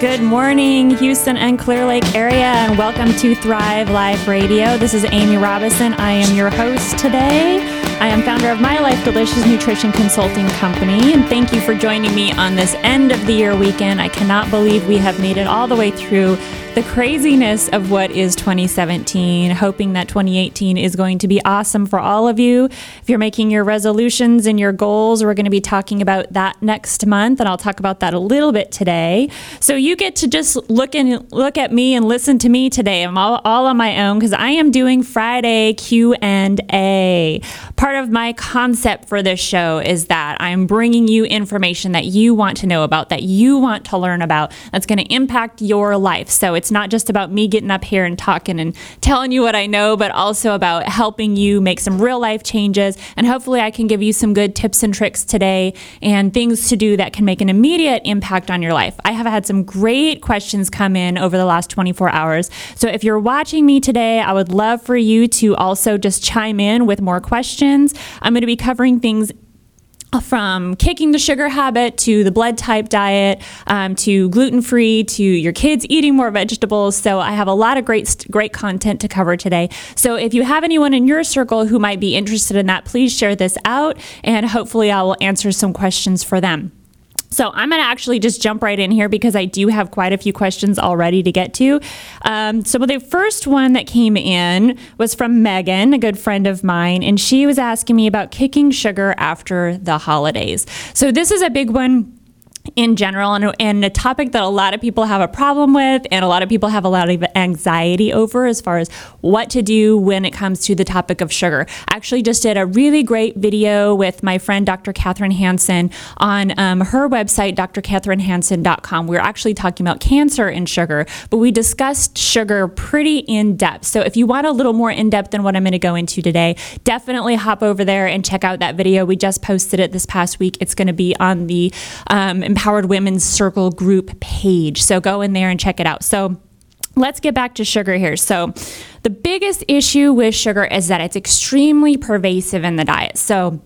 Good morning, Houston and Clear Lake area, and welcome to Thrive Life Radio. This is Amy Robison. I am your host today. I am founder of My Life Delicious Nutrition Consulting Company, and thank you for joining me on this end of the year weekend. I cannot believe we have made it all the way through the craziness of what is 2017, hoping that 2018 is going to be awesome for all of you. If you're making your resolutions and your goals, we're going to be talking about that next month, and I'll talk about that a little bit today. So you get to just look and look at me and listen to me today. I'm all, all on my own because I am doing Friday Q and A. Part of my concept for this show is that I'm bringing you information that you want to know about, that you want to learn about, that's going to impact your life. So it's not just about me getting up here and talking and telling you what I know, but also about helping you make some real life changes. And hopefully, I can give you some good tips and tricks today and things to do that can make an immediate impact on your life. I have had some great questions come in over the last 24 hours. So if you're watching me today, I would love for you to also just chime in with more questions. I'm going to be covering things from kicking the sugar habit to the blood type diet um, to gluten free to your kids eating more vegetables. So I have a lot of great great content to cover today. So if you have anyone in your circle who might be interested in that, please share this out, and hopefully I will answer some questions for them. So I'm going to actually just jump right in here because I do have quite a few questions already to get to. Um, so the first one that came in was from Megan, a good friend of mine, and she was asking me about kicking sugar after the holidays. So this is a big one in general and, and a topic that a lot of people have a problem with and a lot of people have a lot of anxiety over as far as what to do when it comes to the topic of sugar. I actually just did a really great video with my friend Dr. Catherine Hanson on um, her website, drcatherinehanson.com. We are actually talking about cancer and sugar, but we discussed sugar pretty in depth. So if you want a little more in depth than what I'm going to go into today, definitely hop over there and check out that video. We just posted it this past week. It's going to be on the um, Empowered Women's Circle group page. So go in there and check it out. So let's get back to sugar here. So the biggest issue with sugar is that it's extremely pervasive in the diet. So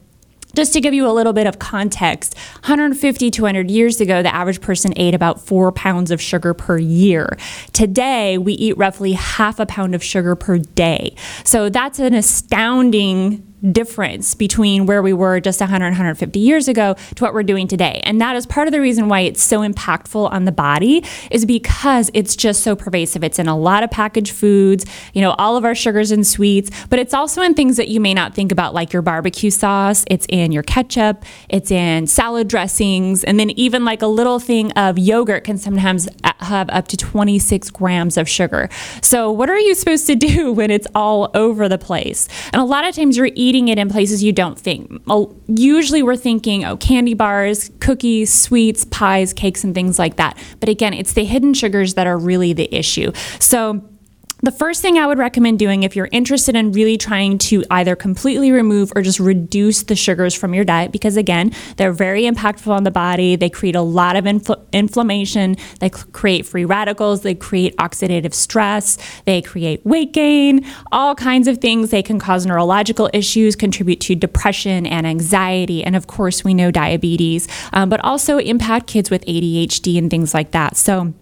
just to give you a little bit of context, 150, 200 years ago, the average person ate about four pounds of sugar per year. Today, we eat roughly half a pound of sugar per day. So that's an astounding difference between where we were just 100 150 years ago to what we're doing today. And that is part of the reason why it's so impactful on the body is because it's just so pervasive. It's in a lot of packaged foods you know all of our sugars and sweets but it's also in things that you may not think about like your barbecue sauce. It's in your ketchup. It's in salad dressings. And then even like a little thing of yogurt can sometimes uh, have up to 26 grams of sugar. So what are you supposed to do when it's all over the place? And a lot of times you're eating eating it in places you don't think. Usually we're thinking, oh, candy bars, cookies, sweets, pies, cakes, and things like that. But again, it's the hidden sugars that are really the issue. So, the first thing I would recommend doing if you're interested in really trying to either completely remove or just reduce the sugars from your diet, because again, they're very impactful on the body. They create a lot of infl- inflammation. They create free radicals. They create oxidative stress. They create weight gain, all kinds of things. They can cause neurological issues, contribute to depression and anxiety. And of course, we know diabetes, um, but also impact kids with ADHD and things like that. So,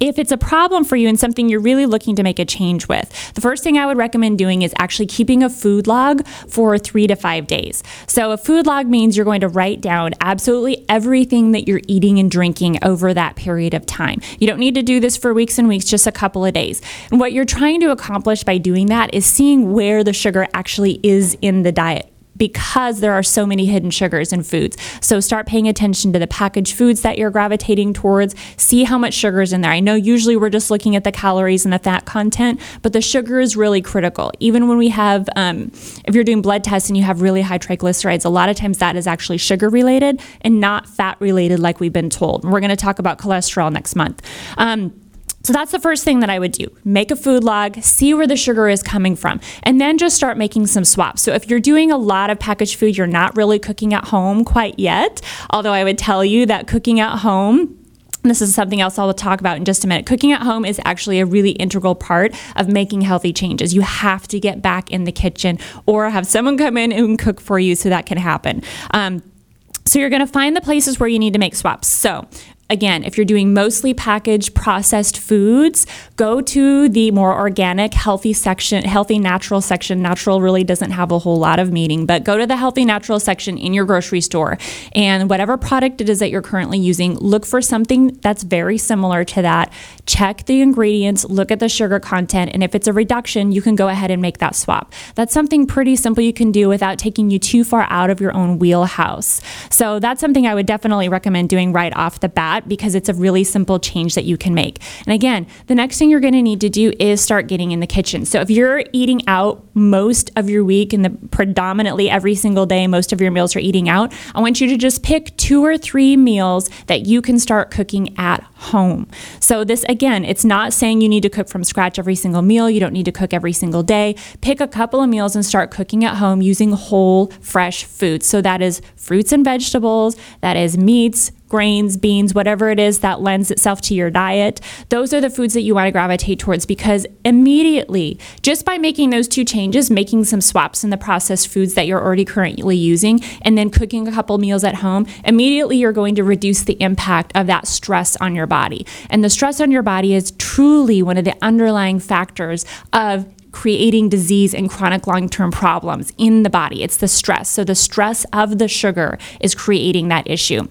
if it's a problem for you and something you're really looking to make a change with, the first thing I would recommend doing is actually keeping a food log for three to five days. So, a food log means you're going to write down absolutely everything that you're eating and drinking over that period of time. You don't need to do this for weeks and weeks, just a couple of days. And what you're trying to accomplish by doing that is seeing where the sugar actually is in the diet because there are so many hidden sugars in foods. So start paying attention to the packaged foods that you're gravitating towards. See how much sugar is in there. I know usually we're just looking at the calories and the fat content, but the sugar is really critical. Even when we have, um, if you're doing blood tests and you have really high triglycerides, a lot of times that is actually sugar related and not fat related like we've been told. We're going to talk about cholesterol next month. Um, so that's the first thing that I would do. Make a food log, see where the sugar is coming from, and then just start making some swaps. So if you're doing a lot of packaged food, you're not really cooking at home quite yet, although I would tell you that cooking at home this is something else I'll talk about in just a minute. Cooking at home is actually a really integral part of making healthy changes. You have to get back in the kitchen or have someone come in and cook for you so that can happen. Um, so you're going to find the places where you need to make swaps. So again, if you're doing mostly packaged processed foods, go to the more organic, healthy section, healthy natural section. Natural really doesn't have a whole lot of meaning, but go to the healthy natural section in your grocery store and whatever product it is that you're currently using, look for something that's very similar to that. Check the ingredients, look at the sugar content, and if it's a reduction, you can go ahead and make that swap. That's something pretty simple you can do without taking you too far out of your own wheelhouse. So that's something I would definitely recommend doing right off the bat because it's a really simple change that you can make. And again, the next thing you're going to need to do is start getting in the kitchen. So if you're eating out most of your week and the predominantly every single day, most of your meals are eating out, I want you to just pick two or three meals that you can start cooking at home. So this again, it's not saying you need to cook from scratch every single meal. You don't need to cook every single day. Pick a couple of meals and start cooking at home using whole, fresh foods. So that is fruits and vegetables, that is meats, grains, beans, whatever it is that lends itself to your diet, those are the foods that you want to gravitate towards because immediately, just by making those two changes, making some swaps in the processed foods that you're already currently using, and then cooking a couple meals at home, immediately you're going to reduce the impact of that stress on your body. And the stress on your body is truly one of the underlying factors of creating disease and chronic long term problems in the body. It's the stress. So, the stress of the sugar is creating that issue.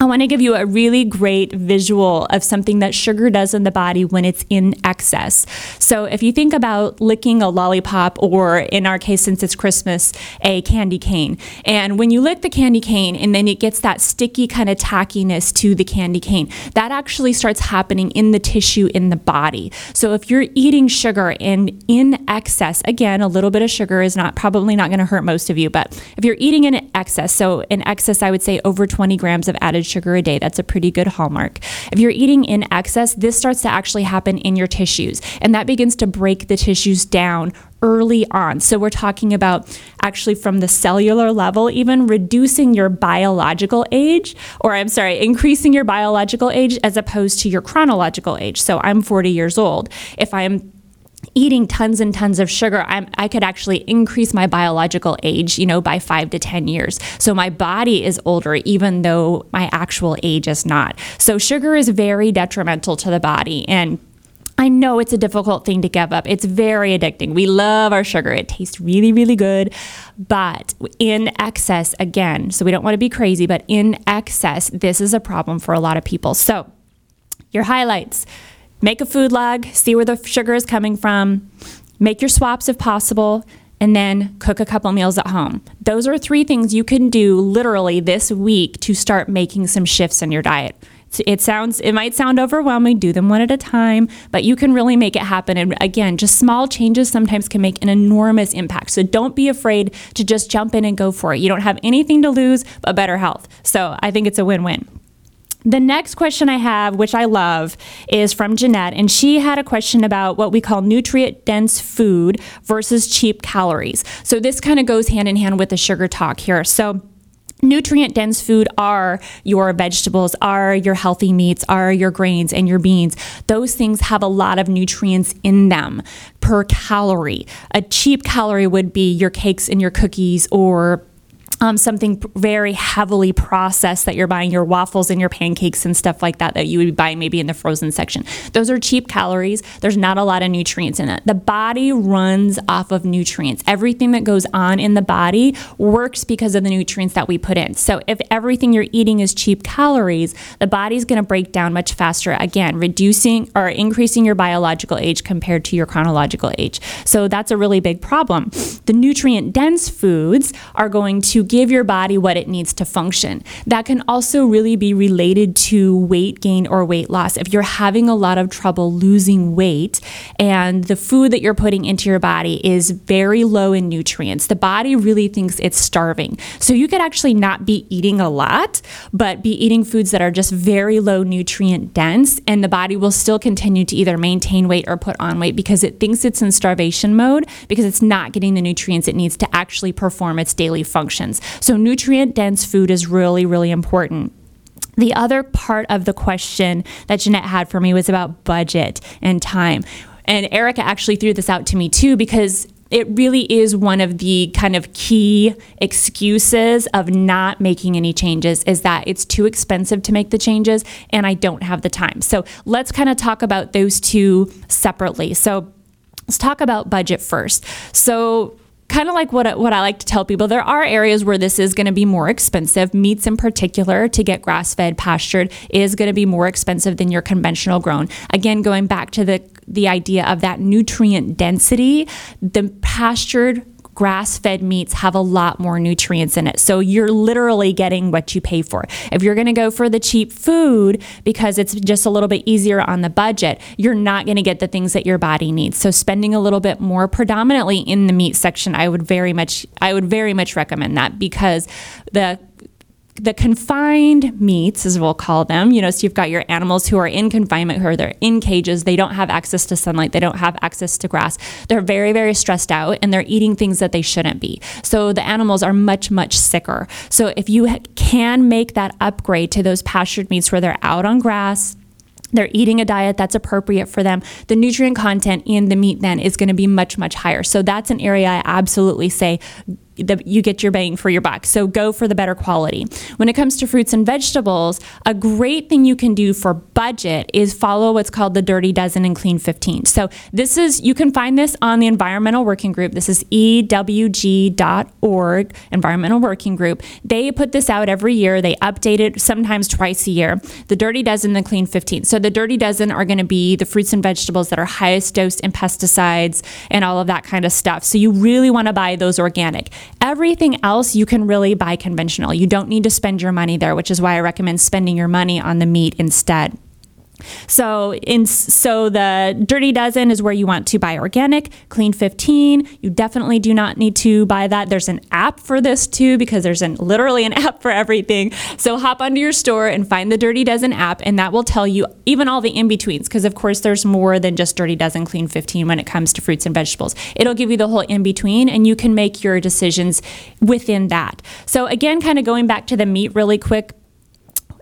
I want to give you a really great visual of something that sugar does in the body when it's in excess. So, if you think about licking a lollipop, or in our case, since it's Christmas, a candy cane, and when you lick the candy cane and then it gets that sticky kind of tackiness to the candy cane, that actually starts happening in the tissue in the body. So, if you're eating sugar and in excess, again, a little bit of sugar is not probably not going to hurt most of you, but if you're eating in excess, so in excess, I would say over 20 grams of added sugar a day. That's a pretty good hallmark. If you're eating in excess, this starts to actually happen in your tissues, and that begins to break the tissues down early on. So we're talking about actually from the cellular level, even reducing your biological age, or I'm sorry, increasing your biological age as opposed to your chronological age. So I'm 40 years old. If I'm eating tons and tons of sugar, I'm, i could actually increase my biological age, you know, by five to 10 years. So my body is older, even though my actual age is not. So sugar is very detrimental to the body. And I know it's a difficult thing to give up. It's very addicting. We love our sugar. It tastes really, really good. But in excess, again, so we don't want to be crazy, but in excess, this is a problem for a lot of people. So, your highlights make a food log, see where the sugar is coming from, make your swaps if possible, and then cook a couple meals at home. Those are three things you can do literally this week to start making some shifts in your diet. It sounds it might sound overwhelming, do them one at a time, but you can really make it happen and again, just small changes sometimes can make an enormous impact. So don't be afraid to just jump in and go for it. You don't have anything to lose but better health. So I think it's a win-win. The next question I have, which I love, is from Jeanette, and she had a question about what we call nutrient dense food versus cheap calories. So this kind of goes hand in hand with the sugar talk here. So Nutrient dense food are your vegetables, are your healthy meats, are your grains and your beans. Those things have a lot of nutrients in them per calorie. A cheap calorie would be your cakes and your cookies or um, something very heavily processed that you're buying your waffles and your pancakes and stuff like that that you would buy maybe in the frozen section. Those are cheap calories. There's not a lot of nutrients in it. The body runs off of nutrients. Everything that goes on in the body works because of the nutrients that we put in. So if everything you're eating is cheap calories, the body's going to break down much faster. Again, reducing or increasing your biological age compared to your chronological age. So that's a really big problem. The nutrient dense foods are going to give your body what it needs to function. That can also really be related to weight gain or weight loss. If you're having a lot of trouble losing weight and the food that you're putting into your body is very low in nutrients, the body really thinks it's starving. So you could actually not be eating a lot, but be eating foods that are just very low nutrient dense, and the body will still continue to either maintain weight or put on weight because it thinks it's in starvation mode because it's not getting the nutrients it needs to actually perform its daily functions. So, nutrient dense food is really, really important. The other part of the question that Jeanette had for me was about budget and time. And Erica actually threw this out to me too because it really is one of the kind of key excuses of not making any changes is that it's too expensive to make the changes and I don't have the time. So let's kind of talk about those two separately. So let's talk about budget first. So kind of like what, what I like to tell people, there are areas where this is going to be more expensive. Meats, in particular, to get grass fed, pastured, is going to be more expensive than your conventional grown. Again, going back to the the idea of that nutrient density, the pastured grass fed meats have a lot more nutrients in it. So you're literally getting what you pay for. If you're going to go for the cheap food because it's just a little bit easier on the budget, you're not going to get the things that your body needs. So spending a little bit more predominantly in the meat section, I would very much I would very much recommend that because the the confined meats, as we'll call them, you know, so you've got your animals who are in confinement, who are they're in cages, they don't have access to sunlight, they don't have access to grass. They're very, very stressed out and they're eating things that they shouldn't be. So the animals are much, much sicker. So if you can make that upgrade to those pastured meats where they're out on grass, they're eating a diet that's appropriate for them. The nutrient content in the meat then is going to be much, much higher. So that's an area I absolutely say the, you get your bang for your buck. So go for the better quality. When it comes to fruits and vegetables, a great thing you can do for budget is follow what's called the Dirty Dozen and Clean 15. So this is you can find this on the Environmental Working Group. This is ewg.org, Environmental Working Group. They put this out every year. They update it sometimes twice a year. The Dirty Dozen, the Clean 15. So the Dirty Dozen are going to be the fruits and vegetables that are highest dosed in pesticides and all of that kind of stuff. So you really want to buy those organic. Everything else you can really buy conventional. You don't need to spend your money there, which is why I recommend spending your money on the meat instead. So in so the dirty dozen is where you want to buy organic, clean 15. You definitely do not need to buy that. There's an app for this too because there's an literally an app for everything. So hop onto your store and find the Dirty Dozen app and that will tell you even all the in-betweens because of course there's more than just Dirty Dozen clean 15 when it comes to fruits and vegetables. It'll give you the whole in-between and you can make your decisions within that. So again kind of going back to the meat really quick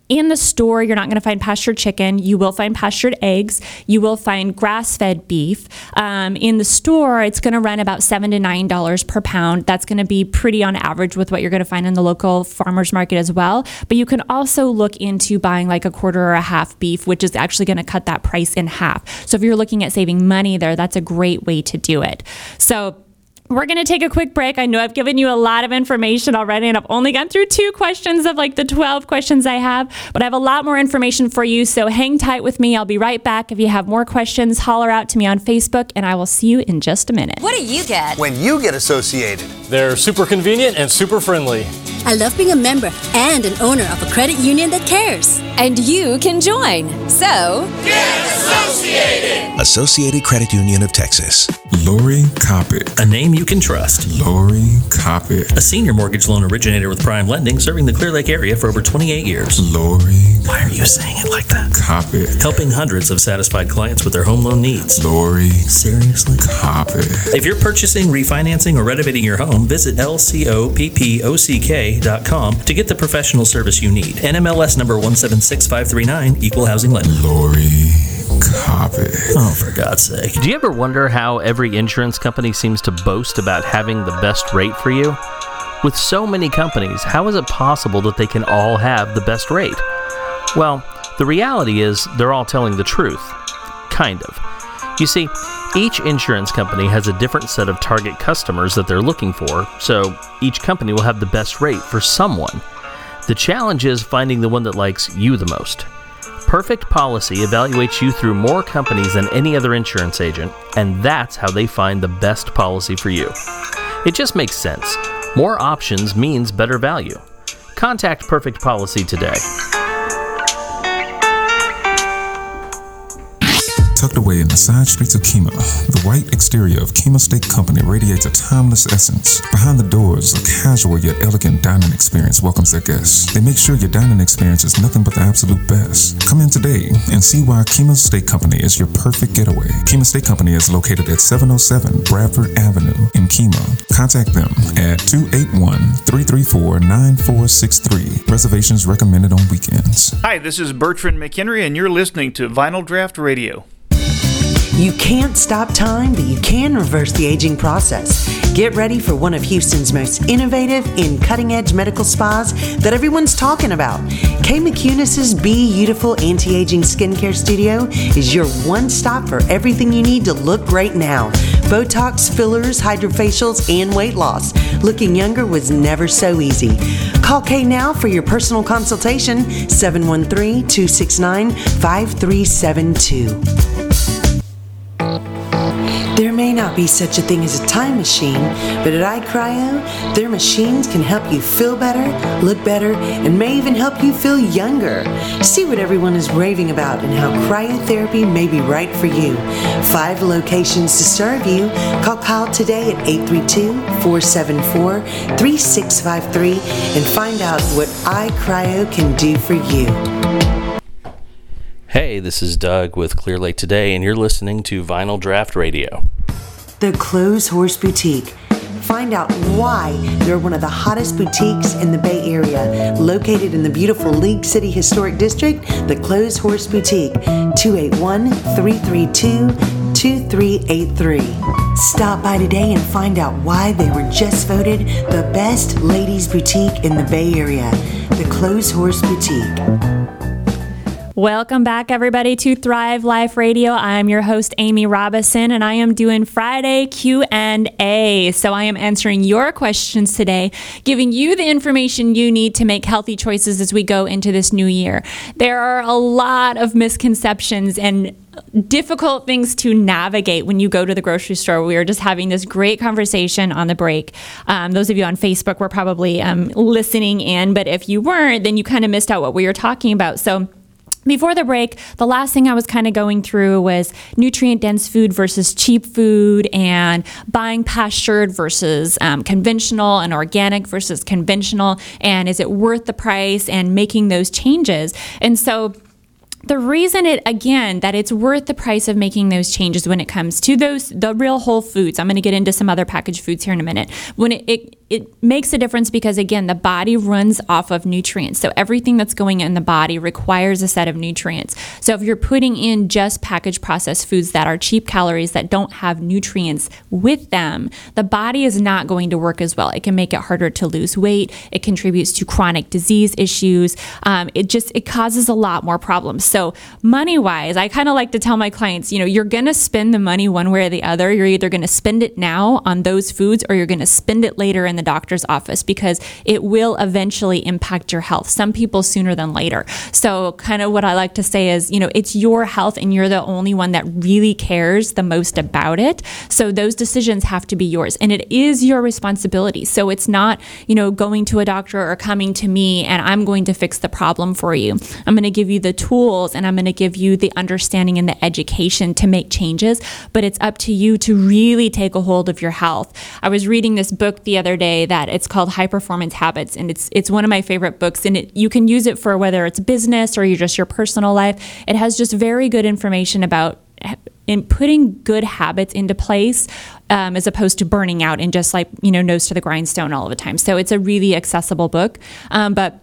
in the store, you're not going to find pastured chicken. You will find pastured eggs. You will find grass fed beef. Um, in the store, it's going to run about seven to nine dollars per pound. That's going to be pretty on average with what you're going to find in the local farmers market as well. But you can also look into buying like a quarter or a half beef, which is actually going to cut that price in half. So if you're looking at saving money there, that's a great way to do it. So we're going to take a quick break. I know I've given you a lot of information already, and I've only gone through two questions of like the 12 questions I have, but I have a lot more information for you. So hang tight with me. I'll be right back. If you have more questions, holler out to me on Facebook, and I will see you in just a minute. What do you get when you get associated? They're super convenient and super friendly. I love being a member and an owner of a credit union that cares. And you can join. So, get associated! Associated Credit Union of Texas. Lori Coppock. A name you can trust. Lori Coppock. A senior mortgage loan originator with Prime Lending serving the Clear Lake area for over 28 years. Lori. Why are you saying it like that? Coppock. Helping hundreds of satisfied clients with their home loan needs. Lori. Seriously? Coppock. If you're purchasing, refinancing, or renovating your home, visit lcoppock.com to get the professional service you need. NMLS number 176539, Equal Housing Lender. Lori. Coppock. Oh, for God's sake. Do you ever wonder how every insurance company seems to boast about having the best rate for you? With so many companies, how is it possible that they can all have the best rate? Well, the reality is they're all telling the truth. Kind of. You see, each insurance company has a different set of target customers that they're looking for, so each company will have the best rate for someone. The challenge is finding the one that likes you the most. Perfect Policy evaluates you through more companies than any other insurance agent, and that's how they find the best policy for you. It just makes sense. More options means better value. Contact Perfect Policy today. Tucked away in the side streets of Kemah, the white exterior of Kemah Steak Company radiates a timeless essence. Behind the doors, a casual yet elegant dining experience welcomes their guests. They make sure your dining experience is nothing but the absolute best. Come in today and see why Kemah Steak Company is your perfect getaway. Kemah Steak Company is located at 707 Bradford Avenue in Kemah. Contact them at 281-334-9463. Reservations recommended on weekends. Hi, this is Bertrand McHenry, and you're listening to Vinyl Draught Radio. You can't stop time, but you can reverse the aging process. Get ready for one of Houston's most innovative and cutting edge medical spas that everyone's talking about. Kay McCunis's Be Beautiful Anti Aging Skincare Studio is your one stop for everything you need to look great now. Botox, fillers, hydrofacials, and weight loss. Looking younger was never so easy. Call Kay now for your personal consultation 713 269 5372. There may not be such a thing as a time machine, but at iCryo, their machines can help you feel better, look better, and may even help you feel younger. See what everyone is raving about and how cryotherapy may be right for you. Five locations to serve you. Call Kyle today at 832 474 3653 and find out what iCryo can do for you. Hey, this is Doug with Clear Lake Today, and you're listening to Vinyl Draught Radio. The Clothes Horse Boutique. Find out why they're one of the hottest boutiques in the Bay Area. Located in the beautiful League City Historic District, the Clothes Horse Boutique, 281 332 2383. Stop by today and find out why they were just voted the best ladies' boutique in the Bay Area. The Clothes Horse Boutique. Welcome back, everybody, to Thrive Life Radio. I'm your host, Amy Robison, and I am doing Friday Q and A. So I am answering your questions today, giving you the information you need to make healthy choices as we go into this new year. There are a lot of misconceptions and difficult things to navigate when you go to the grocery store. We were just having this great conversation on the break. Um, those of you on Facebook were probably um, listening in, but if you weren't, then you kind of missed out what we were talking about. So before the break, the last thing I was kind of going through was nutrient dense food versus cheap food and buying pastured versus um, conventional and organic versus conventional. And is it worth the price and making those changes? And so, the reason it again that it's worth the price of making those changes when it comes to those the real whole foods. I'm going to get into some other packaged foods here in a minute. When it, it it makes a difference because again the body runs off of nutrients. So everything that's going in the body requires a set of nutrients. So if you're putting in just packaged processed foods that are cheap calories that don't have nutrients with them the body is not going to work as well. It can make it harder to lose weight. It contributes to chronic disease issues. Um, it just it causes a lot more problems. So money wise i kind of like to tell my clients you know you're going to spend the money one way or the other you're either going to spend it now on those foods or you're going to spend it later in the doctor's office because it will eventually impact your health. Some people sooner than later. So, kind of what I like to say is, you know, it's your health and you're the only one that really cares the most about it. So, those decisions have to be yours and it is your responsibility. So, it's not, you know, going to a doctor or coming to me and I'm going to fix the problem for you. I'm going to give you the and I'm going to give you the understanding and the education to make changes, but it's up to you to really take a hold of your health. I was reading this book the other day day that it's called High Performance Habits, and it's it's one of my favorite books. And it, you can use it for whether it's business or you just your personal life. It has just very good information about in putting good habits into place um, as opposed to burning out and just like you know nose to the grindstone all the time so it's a really accessible book um, but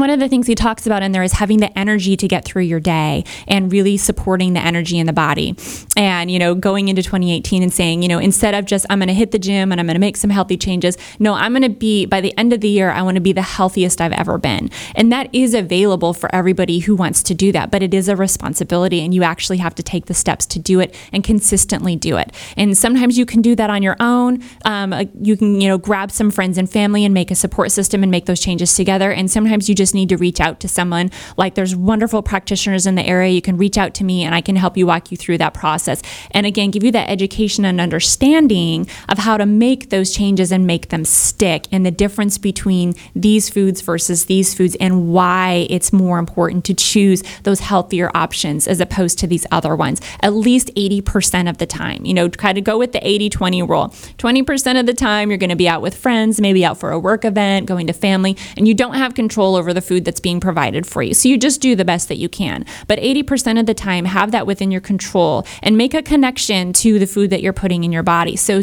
one of the things he talks about in there is having the energy to get through your day and really supporting the energy in the body. And, you know, going into 2018 and saying, you know, instead of just, I'm going to hit the gym and I'm going to make some healthy changes, no, I'm going to be, by the end of the year, I want to be the healthiest I've ever been. And that is available for everybody who wants to do that, but it is a responsibility and you actually have to take the steps to do it and consistently do it. And sometimes you can do that on your own. Um, you can, you know, grab some friends and family and make a support system and make those changes together. And sometimes you just just need to reach out to someone. Like there's wonderful practitioners in the area. You can reach out to me and I can help you walk you through that process. And again, give you that education and understanding of how to make those changes and make them stick and the difference between these foods versus these foods and why it's more important to choose those healthier options as opposed to these other ones. At least 80% of the time, you know, try to go with the 80 20 rule. 20% of the time, you're going to be out with friends, maybe out for a work event, going to family, and you don't have control over the the food that's being provided for you. So you just do the best that you can. But 80% of the time, have that within your control and make a connection to the food that you're putting in your body. So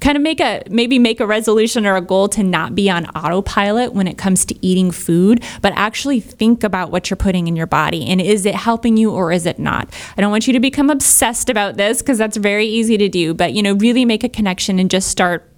kind of make a maybe make a resolution or a goal to not be on autopilot when it comes to eating food, but actually think about what you're putting in your body and is it helping you or is it not? I don't want you to become obsessed about this because that's very easy to do, but you know, really make a connection and just start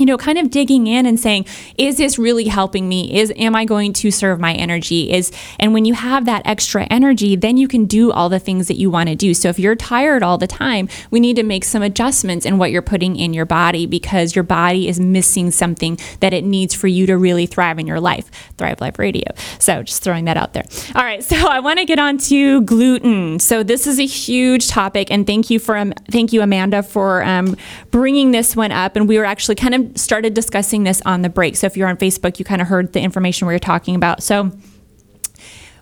you know kind of digging in and saying is this really helping me? Is am i going to serve my energy? Is and when you have that extra energy then you can do all the things that you want to do. So if you're tired all the time we need to make some adjustments in what you're putting in your body because your body is missing something that it needs for you to really thrive in your life. Thrive life radio. So just throwing that out there. All right. So i want to get on to gluten. So this is a huge topic and thank you for um, thank you amanda for um, bringing this one up. And we were actually kind of started discussing this on the break. So if you're on Facebook, you kind of heard the information we were talking about. So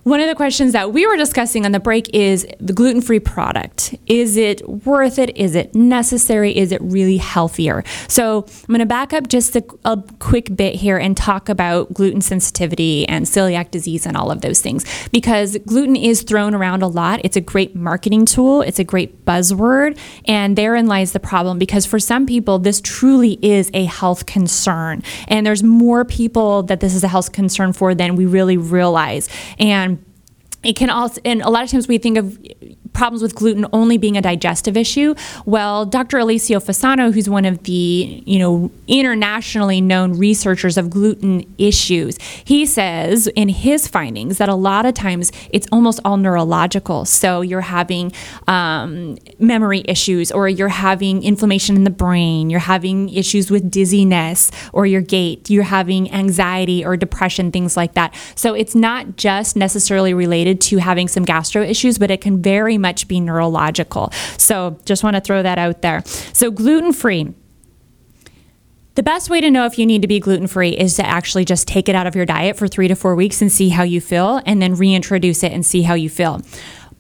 one of the questions that we were discussing on the break is the gluten free product. Is it worth it? Is it necessary? Is it really healthier? So, I'm going to back up just a, a, quick bit here and talk about gluten sensitivity and celiac disease and all of those things because gluten is thrown around a lot. It's a great marketing tool, it's a great buzzword, and therein lies the problem because for some people, this truly is a health concern. And there's more people that this is a health concern for than we really realize. And it can also, and a lot of times we think of problems with gluten only being a digestive issue. Well, Dr. Alessio Fasano, who's one of the you know internationally known researchers of gluten issues, he says in his findings that a lot of times it's almost all neurological. So you're having um, memory issues, or you're having inflammation in the brain, you're having issues with dizziness or your gait, you're having anxiety or depression, things like that. So it's not just necessarily related to having some gastro issues, but it can very much be neurological. So just want to throw that out there. So gluten free. The best way to know if you need to be gluten free is to actually just take it out of your diet for three to four weeks and see how you feel, and then reintroduce it and see how you feel.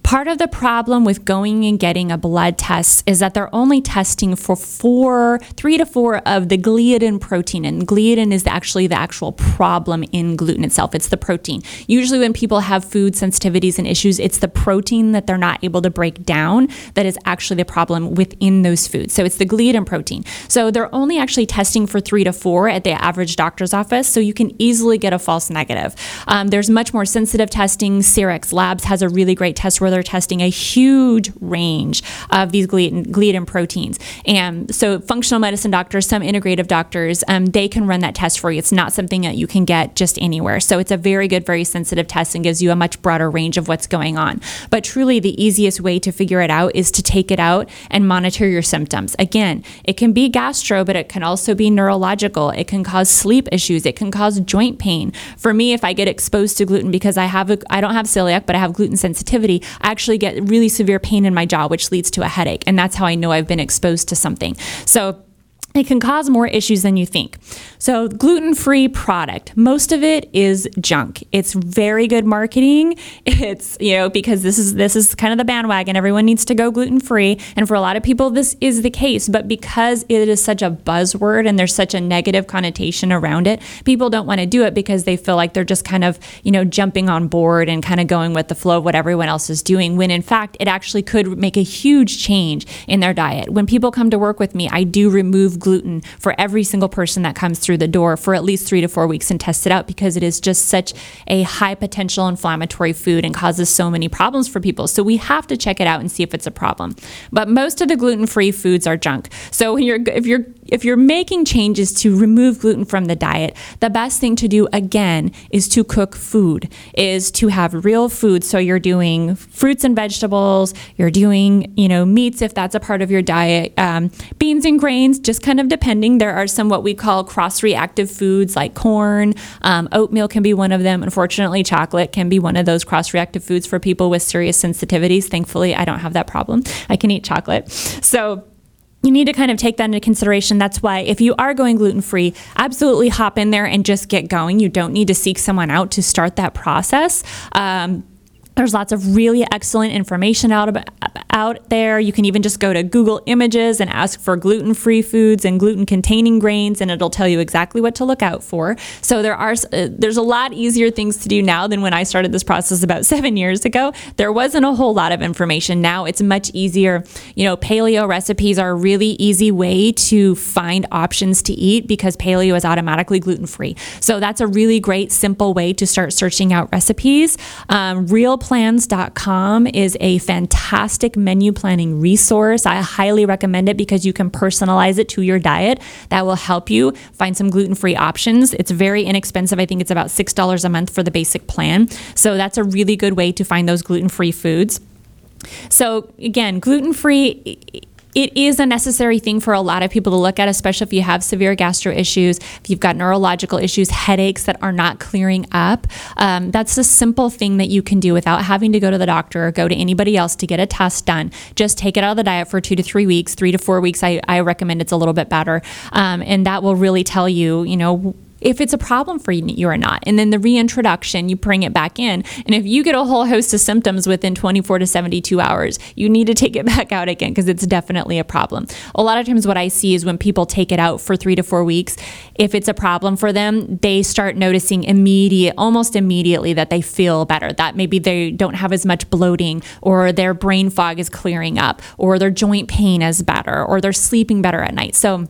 Part of the problem with going and getting a blood test is that they're only testing for four, three to four of the gliadin protein. And gliadin is actually the actual problem in gluten itself. It's the protein. Usually, when people have food sensitivities and issues, it's the protein that they're not able to break down that is actually the problem within those foods. So it's the gliadin protein. So they're only actually testing for three to four at the average doctor's office. So you can easily get a false negative. Um, there's much more sensitive testing. Cyrex Labs has a really great test where they're testing a huge range of these gliadin, gliadin proteins. And so, functional medicine doctors, some integrative doctors, um, they can run that test for you. It's not something that you can get just anywhere. So, it's a very good, very sensitive test and gives you a much broader range of what's going on. But truly, the easiest way to figure it out is to take it out and monitor your symptoms. Again, it can be gastro, but it can also be neurological. It can cause sleep issues. It can cause joint pain. For me, if I get exposed to gluten because I have a, I don't have celiac, but I have gluten sensitivity, actually get really severe pain in my jaw, which leads to a headache. And that's how I know I've been exposed to something. So it can cause more issues than you think. So, gluten free product, most of it is junk. It's very good marketing. It's, you know, because this is this is kind of the bandwagon. Everyone needs to go gluten free. And for a lot of people, this is the case. But because it is such a buzzword and there's such a negative connotation around it, people don't want to do it because they feel like they're just kind of, you know, jumping on board and kind of going with the flow of what everyone else is doing. When in fact, it actually could make a huge change in their diet. When people come to work with me, I do remove gluten for every single person that comes through the door for at least three to four weeks and test it out because it is just such a high potential inflammatory food and causes so many problems for people. So we have to check it out and see if it's a problem. But most of the gluten-free foods are junk. So you're if you're if you're making changes to remove gluten from the diet, the best thing to do again is to cook food, is to have real food. So you're doing fruits and vegetables, you're doing, you know, meats if that's a part of your diet, um, beans and grains, just kind of depending. There are some what we call cross reactive foods like corn, um, oatmeal can be one of them. Unfortunately, chocolate can be one of those cross reactive foods for people with serious sensitivities. Thankfully, I don't have that problem. I can eat chocolate. So, you need to kind of take that into consideration. That's why if you are going gluten free, absolutely hop in there and just get going. You don't need to seek someone out to start that process. Um, There's lots of really excellent information out about, out there. You can even just go to Google Images and ask for gluten-free foods and gluten-containing grains, and it'll tell you exactly what to look out for. So there are uh, there's a lot easier things to do now than when I started this process about seven years ago. There wasn't a whole lot of information. Now it's much easier. You know, paleo recipes are a really easy way to find options to eat because paleo is automatically gluten-free. So that's a really great, simple way to start searching out recipes. Um, real mealplans.com is a fantastic menu planning resource. I highly recommend it because you can personalize it to your diet. That will help you find some gluten free options. It's very inexpensive. I think it's about $6 a month for the basic plan. So that's a really good way to find those gluten free foods. So, again, gluten free it is a necessary thing for a lot of people to look at, especially if you have severe gastro issues, if you've got neurological issues, headaches that are not clearing up. Um, that's a simple thing that you can do without having to go to the doctor or go to anybody else to get a test done. Just take it out of the diet for two to three weeks, three to four weeks. I, I recommend it's a little bit better. Um, and that will really tell you, you know, if it's a problem for you or not. And then the reintroduction, you bring it back in. And if you get a whole host of symptoms within 24 to 72 hours, you need to take it back out again because it's definitely a problem. A lot of times, what I see is when people take it out for three to four weeks, if it's a problem for them, they start noticing immediate, almost immediately that they feel better, that maybe they don't have as much bloating or their brain fog is clearing up or their joint pain is better or they're sleeping better at night. So,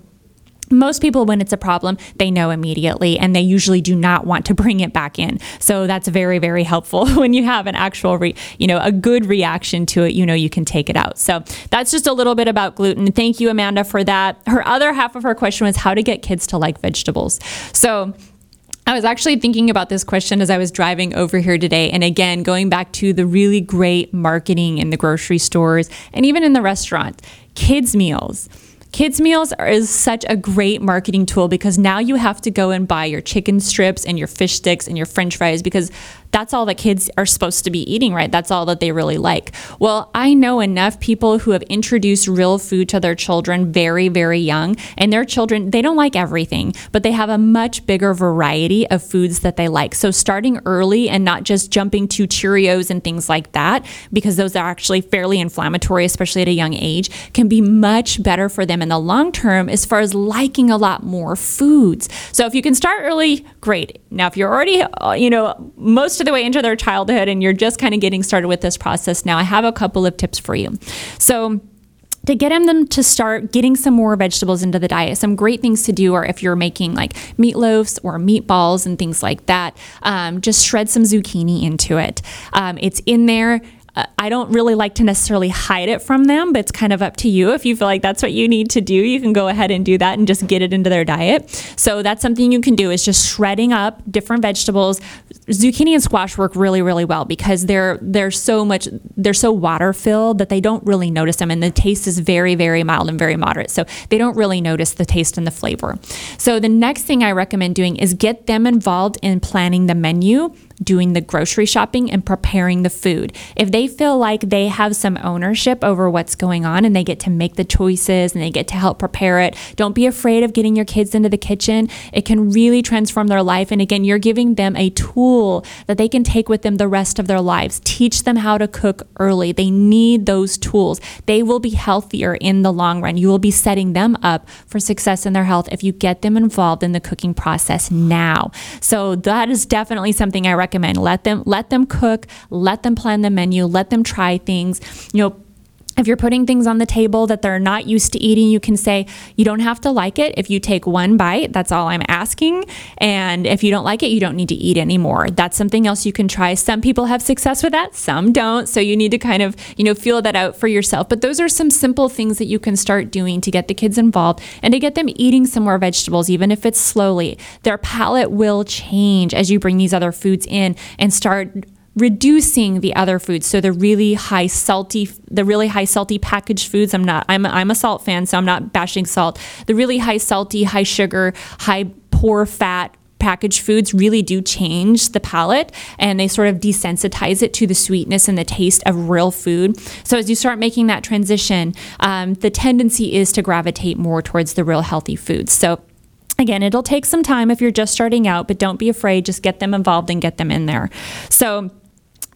most people when it's a problem they know immediately and they usually do not want to bring it back in. So that's very very helpful when you have an actual re, you know a good reaction to it you know you can take it out. So that's just a little bit about gluten. Thank you amanda for that. Her other half of her question was how to get kids to like vegetables. So I was actually thinking about this question as I was driving over here today. And again, going back to the really great marketing in the grocery stores and even in the restaurant, kids' meals Kids meals are, is such a great marketing tool because now you have to go and buy your chicken strips and your fish sticks and your french fries because that's all that kids are supposed to be eating, right? That's all that they really like. Well, I know enough people who have introduced real food to their children very, very young, and their children, they don't like everything, but they have a much bigger variety of foods that they like. So starting early and not just jumping to Cheerios and things like that, because those are actually fairly inflammatory, especially at a young age, can be much better for them in the long term as far as liking a lot more foods. So if you can start early, great. Now, if you're already, uh, you know, most most of the way into their childhood and you're just kind of getting started with this process now, I have a couple of tips for you. So, to get them to start getting some more vegetables into the diet, some great things to do are if you're making like meatloaves or meatballs and things like that, um, just shred some zucchini into it. Um, it's in there. I don't really like to necessarily hide it from them, but it's kind of up to you. If you feel like that's what you need to do, you can go ahead and do that and just get it into their diet. So that's something you can do is just shredding up different vegetables. Zucchini and squash work really, really well because they're they're so much they're so water filled that they don't really notice them, and the taste is very, very mild and very moderate. So they don't really notice the taste and the flavor. So the next thing I recommend doing is get them involved in planning the menu doing the grocery shopping and preparing the food. If they feel like they have some ownership over what's going on and they get to make the choices and they get to help prepare it, don't be afraid of getting your kids into the kitchen. It can really transform their life. And again, you're giving them a tool that they can take with them the rest of their lives. Teach them how to cook early. They need those tools. They will be healthier in the long run. You will be setting them up for success in their health if you get them involved in the cooking process now. So that is definitely something I recommend recommend. Let them let them cook, let them plan the menu, let them try things. You know, if you're putting things on the table that they're not used to eating, you can say, You don't have to like it. If you take one bite, that's all I'm asking. And if you don't like it, you don't need to eat anymore. That's something else you can try. Some people have success with that, some don't. So you need to kind of, you know, feel that out for yourself. But those are some simple things that you can start doing to get the kids involved and to get them eating some more vegetables, even if it's slowly. Their palate will change as you bring these other foods in and start reducing the other foods. So the really high salty, the really high salty packaged foods. I'm not. I'm I'm a salt fan, so I'm not bashing salt. The really high salty, high sugar, high poor fat packaged foods really do change the palate and they sort of desensitize it to the sweetness and the taste of real food. So, as you start making that transition, um, the tendency is to gravitate more towards the real healthy foods. So, Again, it'll take some time if you're just starting out, but don't be afraid. Just get them involved and get them in there. So,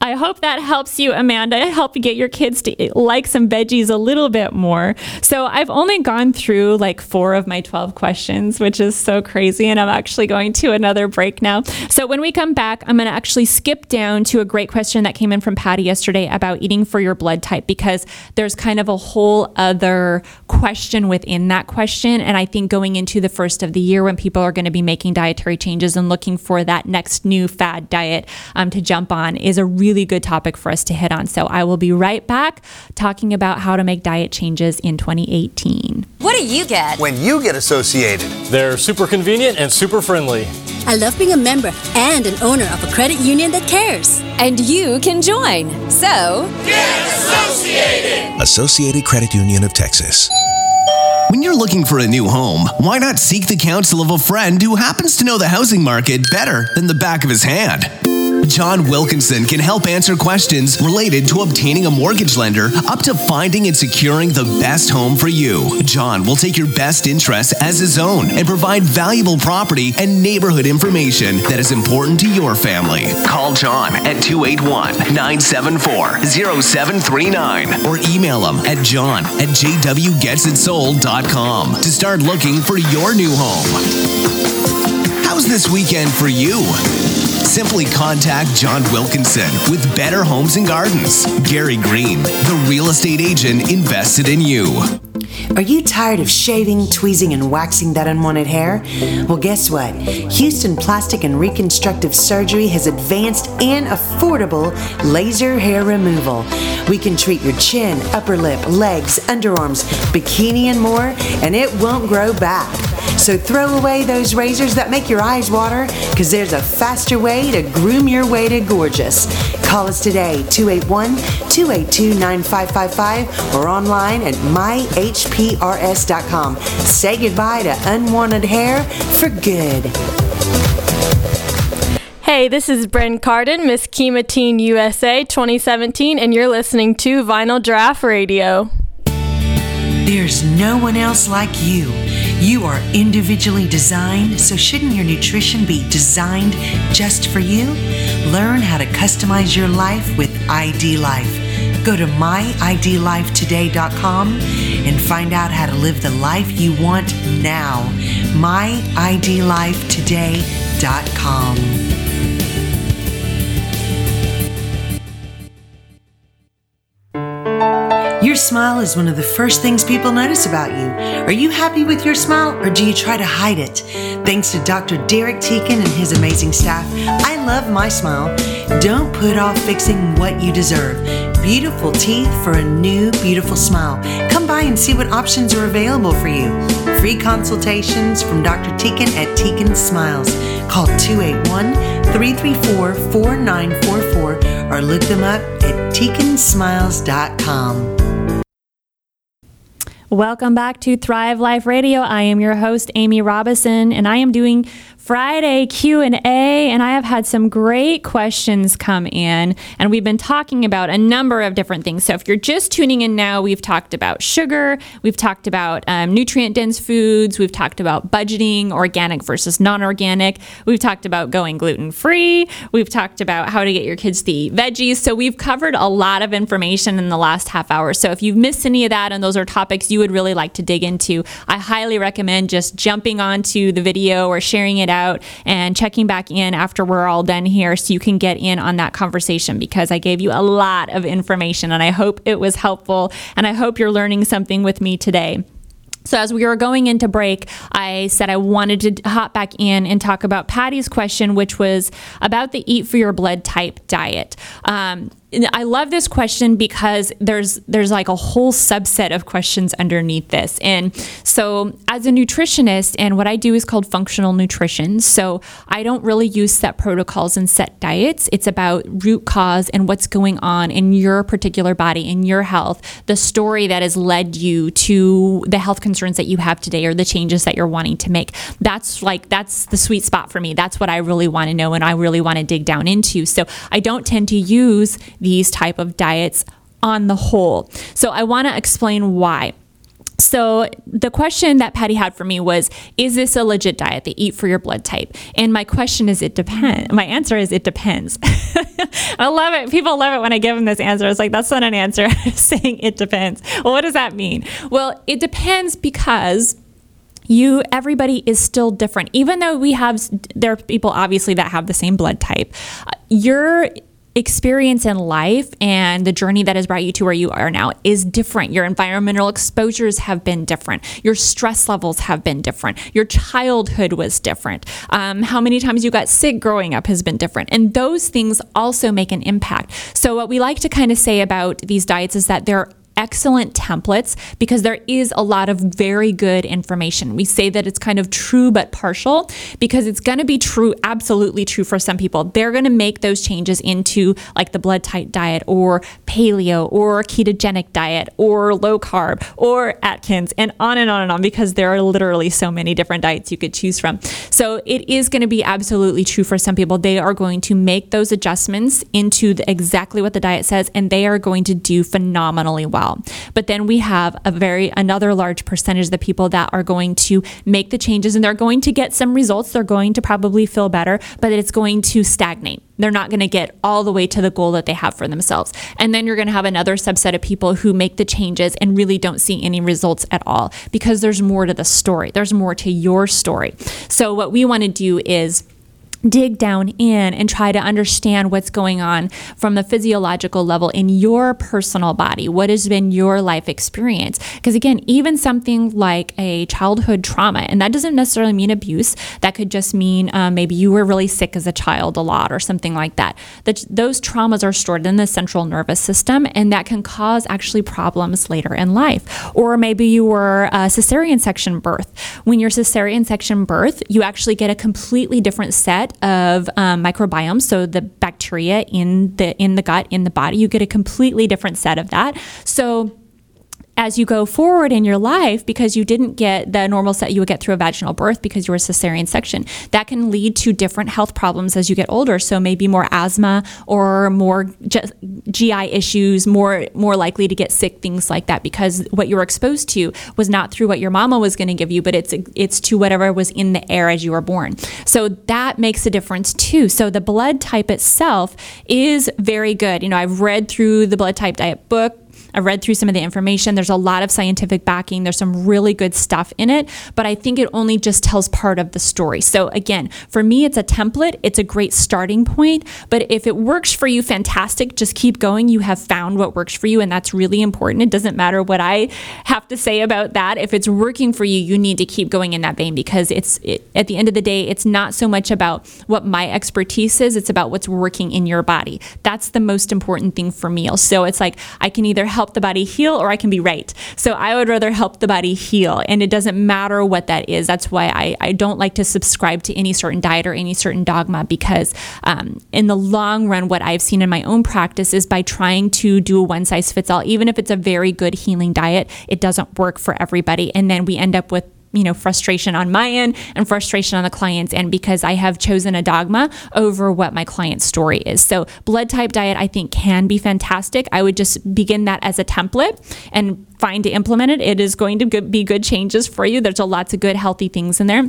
I hope that helps you, Amanda, help you get your kids to like some veggies a little bit more. So I've only gone through like four of my 12 questions, which is so crazy. And I'm actually going to another break now. So when we come back, I'm going to actually skip down to a great question that came in from Patty yesterday about eating for your blood type because there's kind of a whole other question within that question. And I think going into the first of the year when people are going to be making dietary changes and looking for that next new fad diet um, to jump on is a really really good topic for us to hit on. So I will be right back talking about how to make diet changes in 2018. What do you get when you get associated? They're super convenient and super friendly. I love being a member and an owner of a credit union that cares. And you can join. So, get associated! Associated Credit Union of Texas. When you're looking for a new home, why not seek the counsel of a friend who happens to know the housing market better than the back of his hand? John Wilkinson can help answer questions related to obtaining a mortgage lender up to finding and securing the best home for you. John will take your best interests as his own and provide valuable property and neighborhood information that is important to your family. Call John at 281 974 0739 or email him at john at jwgetsitsold.com to start looking for your new home. How's this weekend for you? Simply contact John Wilkinson with Better Homes and Gardens. Gary Greene, the real estate agent invested in you. Are you tired of shaving, tweezing, and waxing that unwanted hair? Well, guess what? Houston Plastic and Reconstructive Surgery has advanced and affordable laser hair removal. We can treat your chin, upper lip, legs, underarms, bikini, and more, and it won't grow back. So throw away those razors that make your eyes water because there's a faster way to groom your way to gorgeous. Call us today, 281 282 9555 or online at myhprs.com. Say goodbye to unwanted hair for good. Hey, this is Bren Carden, Miss Kima Teen USA 2017, and you're listening to Vinyl Draught Radio. There's no one else like you. You are individually designed, so shouldn't your nutrition be designed just for you? Learn how to customize your life with ID Life. Go to myidlifetoday.com and find out how to live the life you want now. myidlifetoday.com. Your smile is one of the first things people notice about you. Are you happy with your smile or do you try to hide it? Thanks to Dr. Derek Teakin and his amazing staff, I love my smile. Don't put off fixing what you deserve. Beautiful teeth for a new, beautiful smile. Come by and see what options are available for you. Free consultations from Dr. Teakin at Teakin Smiles. Call 281 334 4944 or look them up at teakinsmiles.com. Welcome back to Thrive Life Radio. I am your host Amy Robison and I am doing Friday Q&A and I have had some great questions come in and we've been talking about a number of different things. So if you're just tuning in now, we've talked about sugar, we've talked about um, nutrient dense foods, we've talked about budgeting, organic versus non-organic, we've talked about going gluten free, we've talked about how to get your kids to eat veggies. So we've covered a lot of information in the last half hour. So if you've missed any of that and those are topics you would really like to dig into, I highly recommend just jumping onto the video or sharing it out out and checking back in after we're all done here so you can get in on that conversation because I gave you a lot of information and I hope it was helpful and I hope you're learning something with me today. So, as we were going into break, I said I wanted to hop back in and talk about Patty's question, which was about the Eat for Your Blood type diet. Um, I love this question because there's there's like a whole subset of questions underneath this. And so as a nutritionist and what I do is called functional nutrition. So I don't really use set protocols and set diets. It's about root cause and what's going on in your particular body in your health, the story that has led you to the health concerns that you have today or the changes that you're wanting to make. That's like that's the sweet spot for me. That's what I really want to know and I really want to dig down into. So I don't tend to use these type of diets on the whole. So I want to explain why. So the question that Patty had for me was, is this a legit diet they eat for your blood type? And my question is, it depends. My answer is, it depends. I love it. People love it when I give them this answer. It's like, that's not an answer. saying it depends. Well, what does that mean? Well, it depends because you everybody is still different even though we have there are people obviously that have the same blood type uh, your experience in life and the journey that has brought you to where you are now is different. Your environmental exposures have been different. Your stress levels have been different. Your childhood was different. Um, how many times you got sick growing up has been different. And those things also make an impact. So, what we like to kind of say about these diets is that they're excellent templates because there is a lot of very good information. We say that it's kind of true but partial because it's going to be true, absolutely true for some people. They're going to make those changes into like the blood type diet or paleo or ketogenic diet or low carb or Atkins and on and on and on because there are literally so many different diets you could choose from. So it is going to be absolutely true for some people. They are going to make those adjustments into the, exactly what the diet says and they are going to do phenomenally well well. But then we have a very another large percentage of the people that are going to make the changes and they're going to get some results. They're going to probably feel better, but it's going to stagnate. They're not going to get all the way to the goal that they have for themselves. And then you're going to have another subset of people who make the changes and really don't see any results at all because there's more to the story. There's more to your story. So what we want to do is dig down in and try to understand what's going on from the physiological level in your personal body. What has been your life experience? Because again, even something like a childhood trauma, and that doesn't necessarily mean abuse, that could just mean um, maybe you were really sick as a child a lot or something like that. that. Those traumas are stored in the central nervous system, and that can cause actually problems later in life. Or maybe you were a cesarean section birth. When you're cesarean section birth, you actually get a completely different set of um, microbiome, so the bacteria in the in the gut in the body, you get a completely different set of that. So as you go forward in your life, because you didn't get the normal set you would get through a vaginal birth because you were a cesarean section, that can lead to different health problems as you get older. So maybe more asthma or more GI issues, more more likely to get sick, things like that, because what you were exposed to was not through what your mama was going to give you, but it's it's to whatever was in the air as you were born. So that makes a difference too. So the blood type itself is very good. You know, I've read through the blood type diet book I read through some of the information. There's a lot of scientific backing. There's some really good stuff in it, but I think it only just tells part of the story. So again, for me, it's a template. It's a great starting point. But if it works for you, fantastic. Just keep going. You have found what works for you, and that's really important. It doesn't matter what I have to say about that. If it's working for you, you need to keep going in that vein because it's it, at the end of the day, it's not so much about what my expertise is. It's about what's working in your body. That's the most important thing for me. So it's like I can either help help the body heal or I can be right. So I would rather help the body heal. And it doesn't matter what that is. That's why I, I don't like to subscribe to any certain diet or any certain dogma because um, in the long run, what I've seen in my own practice is by trying to do a one size fits all, even if it's a very good healing diet, it doesn't work for everybody. And then we end up with you know frustration on my end and frustration on the client's end because I have chosen a dogma over what my client's story is. So blood type diet I think can be fantastic. I would just begin that as a template and find to implement it. It is going to be good changes for you. There's a lots of good healthy things in there.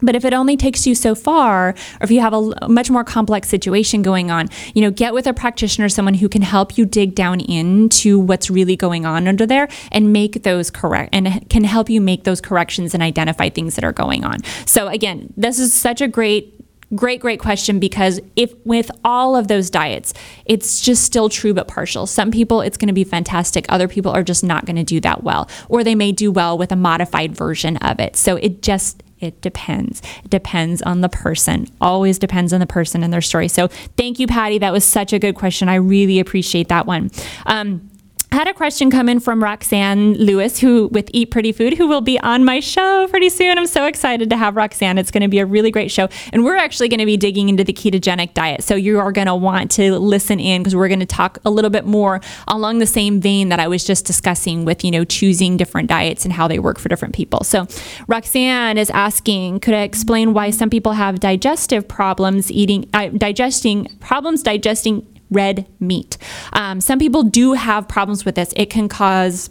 But if it only takes you so far, or if you have a much more complex situation going on, you know, get with a practitioner, someone who can help you dig down into what's really going on under there and make those correct and can help you make those corrections and identify things that are going on. So again, this is such a great great great question because if with all of those diets it's just still true but partial. Some people it's going to be fantastic. Other people are just not going to do that well or they may do well with a modified version of it. So it just it depends. It depends on the person. Always depends on the person and their story. So thank you, Patty. That was such a good question. I really appreciate that one. Um, I had a question come in from Roxanne Lewis, who with Eat Pretty Food, who will be on my show pretty soon. I'm so excited to have Roxanne. It's going to be a really great show, and we're actually going to be digging into the ketogenic diet. So you are going to want to listen in because we're going to talk a little bit more along the same vein that I was just discussing with you know choosing different diets and how they work for different people. So Roxanne is asking, could I explain why some people have digestive problems eating, uh, digesting problems digesting red meat. Um, some people do have problems with this. It can cause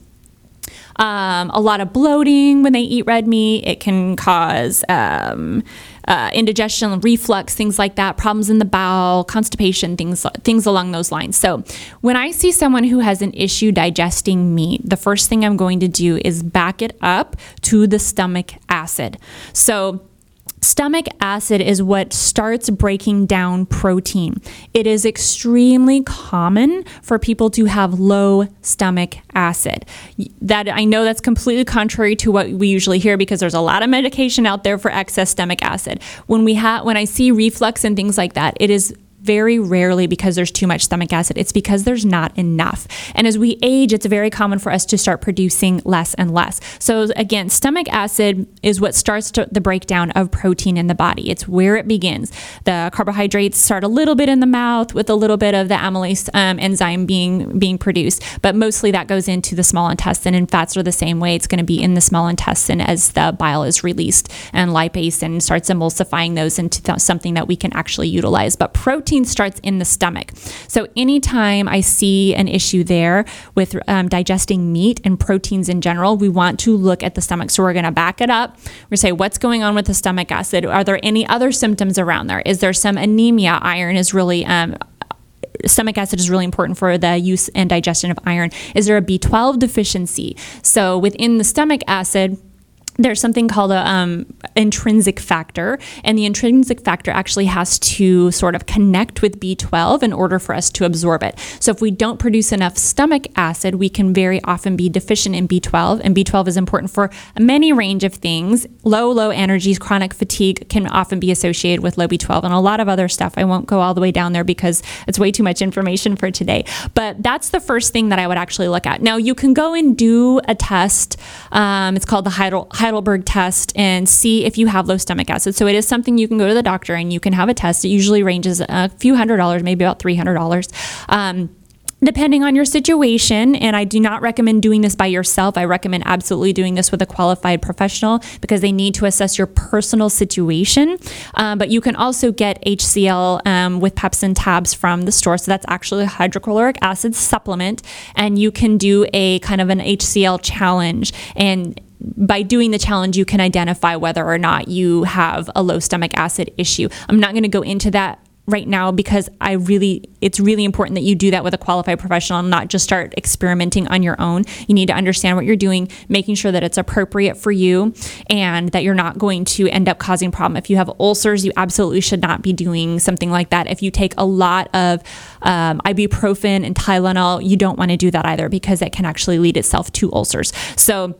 um, a lot of bloating when they eat red meat. It can cause um, uh, indigestion, reflux, things like that, problems in the bowel, constipation, things things along those lines. So, when I see someone who has an issue digesting meat, the first thing I'm going to do is back it up to the stomach acid. So Stomach acid is what starts breaking down protein. It is extremely common for people to have low stomach acid. That I know that's completely contrary to what we usually hear because there's a lot of medication out there for excess stomach acid. When we have when I see reflux and things like that, it is very rarely because there's too much stomach acid. It's because there's not enough. And as we age, it's very common for us to start producing less and less. So, again, stomach acid is what starts the breakdown of protein in the body. It's where it begins. The carbohydrates start a little bit in the mouth with a little bit of the amylase um, enzyme being being produced, but mostly that goes into the small intestine. And fats are the same way. It's going to be in the small intestine as the bile is released and lipase and starts emulsifying those into th- something that we can actually utilize. But protein protein starts in the stomach. So anytime I see an issue there with um, digesting meat and proteins in general, we want to look at the stomach. So we're going to back it up. To say, what's going on with the stomach acid? Are there any other symptoms around there? Is there some anemia? Iron is really um, stomach acid is really important for the use and digestion of iron. Is there a B12 deficiency? So within the stomach acid, there's something called a um, intrinsic factor, and the intrinsic factor actually has to sort of connect with B12 in order for us to absorb it. So if we don't produce enough stomach acid, we can very often be deficient in B12, and B12 is important for many range of things. Low, low energies, chronic fatigue can often be associated with low B12, and a lot of other stuff. I won't go all the way down there because it's way too much information for today. But that's the first thing that I would actually look at. Now you can go and do a test. Um, it's called the Heidel Heidelberg test and see if you have low stomach acid. So it is something you can go to the doctor and you can have a test. It usually ranges a few hundred dollars, maybe about three hundred dollars. Um, depending on your situation. And I do not recommend doing this by yourself. I recommend absolutely doing this with a qualified professional because they need to assess your personal situation. Um, but you can also get HCl um, with Pepsin tabs from the store. So that's actually a hydrochloric acid supplement. And you can do a kind of an HCl challenge. And by doing the challenge, you can identify whether or not you have a low stomach acid issue. I'm not going to go into that right now because I really it's really important that you do that with a qualified professional and not just start experimenting on your own. You need to understand what you're doing, making sure that it's appropriate for you and that you're not going to end up causing problem. If you have ulcers, you absolutely should not be doing something like that. If you take a lot of um, ibuprofen and Tylenol, you don't want to do that either because it can actually lead itself to ulcers. So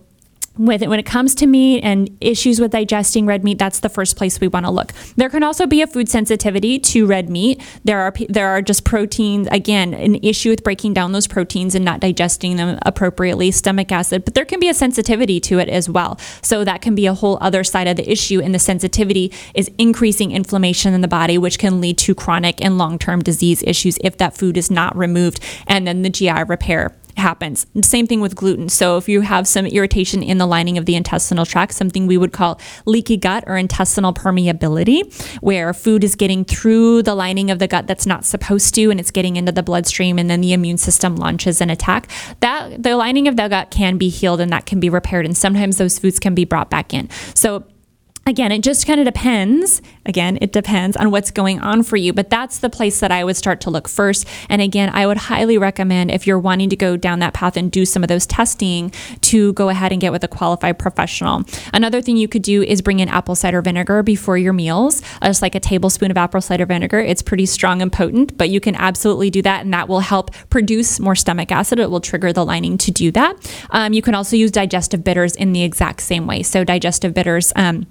with it when it comes to meat and issues with digesting red meat that's the first place we want to look. There can also be a food sensitivity to red meat. There are there are just proteins again an issue with breaking down those proteins and not digesting them appropriately stomach acid but there can be a sensitivity to it as well. So that can be a whole other side of the issue and the sensitivity is increasing inflammation in the body which can lead to chronic and long-term disease issues if that food is not removed and then the GI repair happens. Same thing with gluten. So if you have some irritation in the lining of the intestinal tract, something we would call leaky gut or intestinal permeability, where food is getting through the lining of the gut that's not supposed to and it's getting into the bloodstream and then the immune system launches an attack. That the lining of the gut can be healed and that can be repaired and sometimes those foods can be brought back in. So again, it just kind of depends. Again, it depends on what's going on for you, but that's the place that I would start to look first. And again, I would highly recommend if you're wanting to go down that path and do some of those testing to go ahead and get with a qualified professional. Another thing you could do is bring in apple cider vinegar before your meals, uh, just like a tablespoon of apple cider vinegar. It's pretty strong and potent, but you can absolutely do that, and that will help produce more stomach acid. It will trigger the lining to do that. Um, you can also use digestive bitters in the exact same way. So, digestive bitters. Um,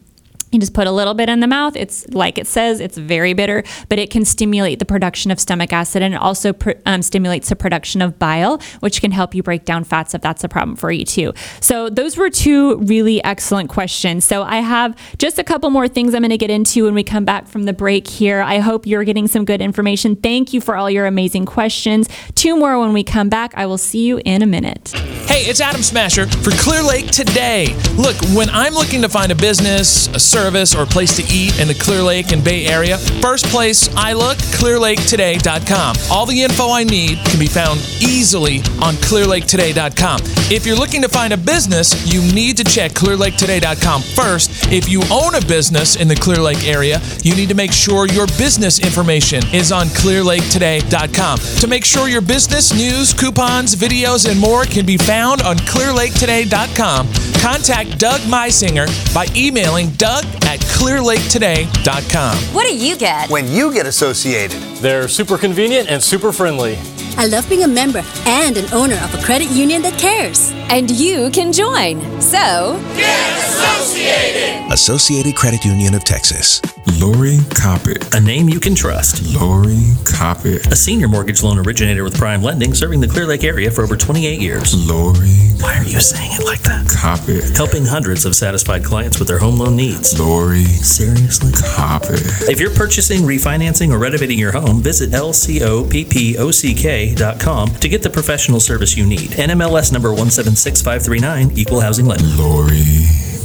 you just put a little bit in the mouth. It's like it says, it's very bitter, but it can stimulate the production of stomach acid and it also pr- um, stimulates the production of bile, which can help you break down fats if that's a problem for you too. So, those were two really excellent questions. So, I have just a couple more things I'm going to get into when we come back from the break here. I hope you're getting some good information. Thank you for all your amazing questions. Two more when we come back. I will see you in a minute. Hey, it's Adam Smasher for Clear Lake today. Look, when I'm looking to find a business, a service, service or place to eat in the Clear Lake and Bay Area? First place I look, clearlaketoday.com. All the info I need can be found easily on clearlaketoday.com. If you're looking to find a business, you need to check clearlaketoday.com first. If you own a business in the Clear Lake area, you need to make sure your business information is on clearlaketoday.com. To make sure your business news, coupons, videos, and more can be found on clearlaketoday.com, contact Doug Meisinger by emailing doug at clearlaketoday.com. What do you get when you get associated? They're super convenient and super friendly. I love being a member and an owner of a credit union that cares. And you can join. So, get associated! Associated Credit Union of Texas. Lori Coppock. A name you can trust. Lori Coppock. A senior mortgage loan originator with Prime Lending serving the Clear Lake area for over 28 years. Lori. Why are you saying it like that? Coppock. Helping hundreds of satisfied clients with their home loan needs. Lori. Seriously? Coppock. If you're purchasing, refinancing, or renovating your home, visit lcoppock.com to get the professional service you need. NMLS number 176539, Equal Housing Lender. Lori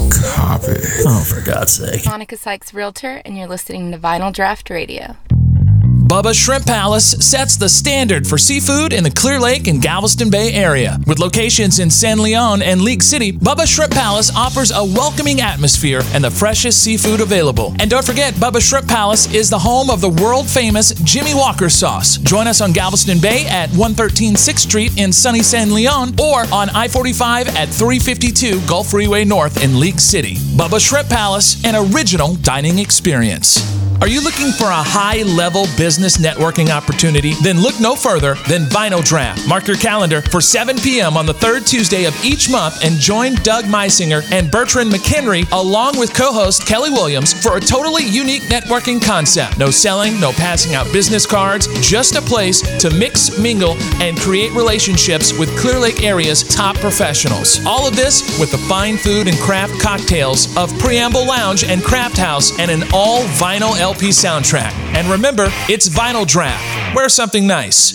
Coppett. Oh, for God's sake. Monica Sykes, Realtor, and you're listening to Vinyl Draught Radio. Bubba Shrimp Palace sets the standard for seafood in the Clear Lake and Galveston Bay area. With locations in San Leon and League City, Bubba Shrimp Palace offers a welcoming atmosphere and the freshest seafood available. And don't forget, Bubba Shrimp Palace is the home of the world famous Jimmy Walker sauce. Join us on Galveston Bay at 113 6th Street in sunny San Leon or on I 45 at 352 Gulf Freeway North in League City. Bubba Shrimp Palace, an original dining experience. Are you looking for a high level business networking opportunity? Then look no further than Vinyl Draught. Mark your calendar for 7 p.m. on the third Tuesday of each month and join Doug Meisinger and Bertrand McHenry along with co host Kelly Williams for a totally unique networking concept. No selling, no passing out business cards, just a place to mix, mingle, and create relationships with Clear Lake area's top professionals. All of this with the fine food and craft cocktails of Preamble Lounge and Craft House and an all vinyl LP soundtrack. And remember, it's Vinyl Draught. Wear something nice.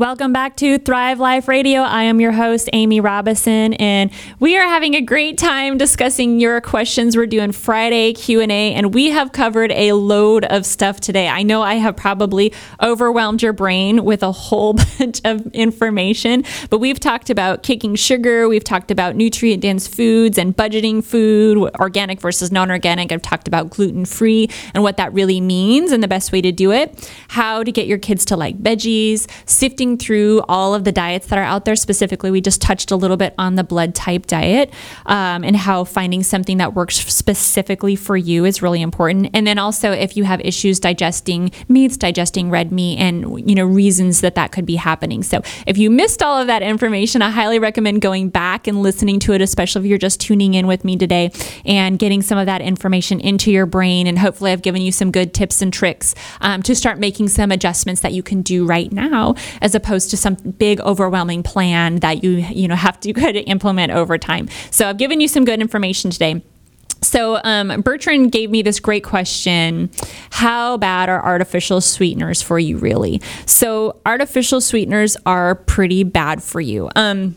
Welcome back to Thrive Life Radio. I am your host, Amy Robison, and we are having a great time discussing your questions. We're doing Friday Q&A, and we have covered a load of stuff today. I know I have probably overwhelmed your brain with a whole bunch of information, but we've talked about kicking sugar, we've talked about nutrient-dense foods and budgeting food, organic versus non-organic. I've talked about gluten-free and what that really means and the best way to do it, how to get your kids to like veggies, sifting through all of the diets that are out there. Specifically, we just touched a little bit on the blood type diet um, and how finding something that works specifically for you is really important. And then also, if you have issues digesting meats, digesting red meat, and you know reasons that that could be happening. So, if you missed all of that information, I highly recommend going back and listening to it, especially if you're just tuning in with me today and getting some of that information into your brain. And hopefully, I've given you some good tips and tricks um, to start making some adjustments that you can do right now as opposed to some big overwhelming plan that you you know have to kind of implement over time. So I've given you some good information today. So, um, Bertrand gave me this great question How bad are artificial sweeteners for you, really? So, artificial sweeteners are pretty bad for you. Um,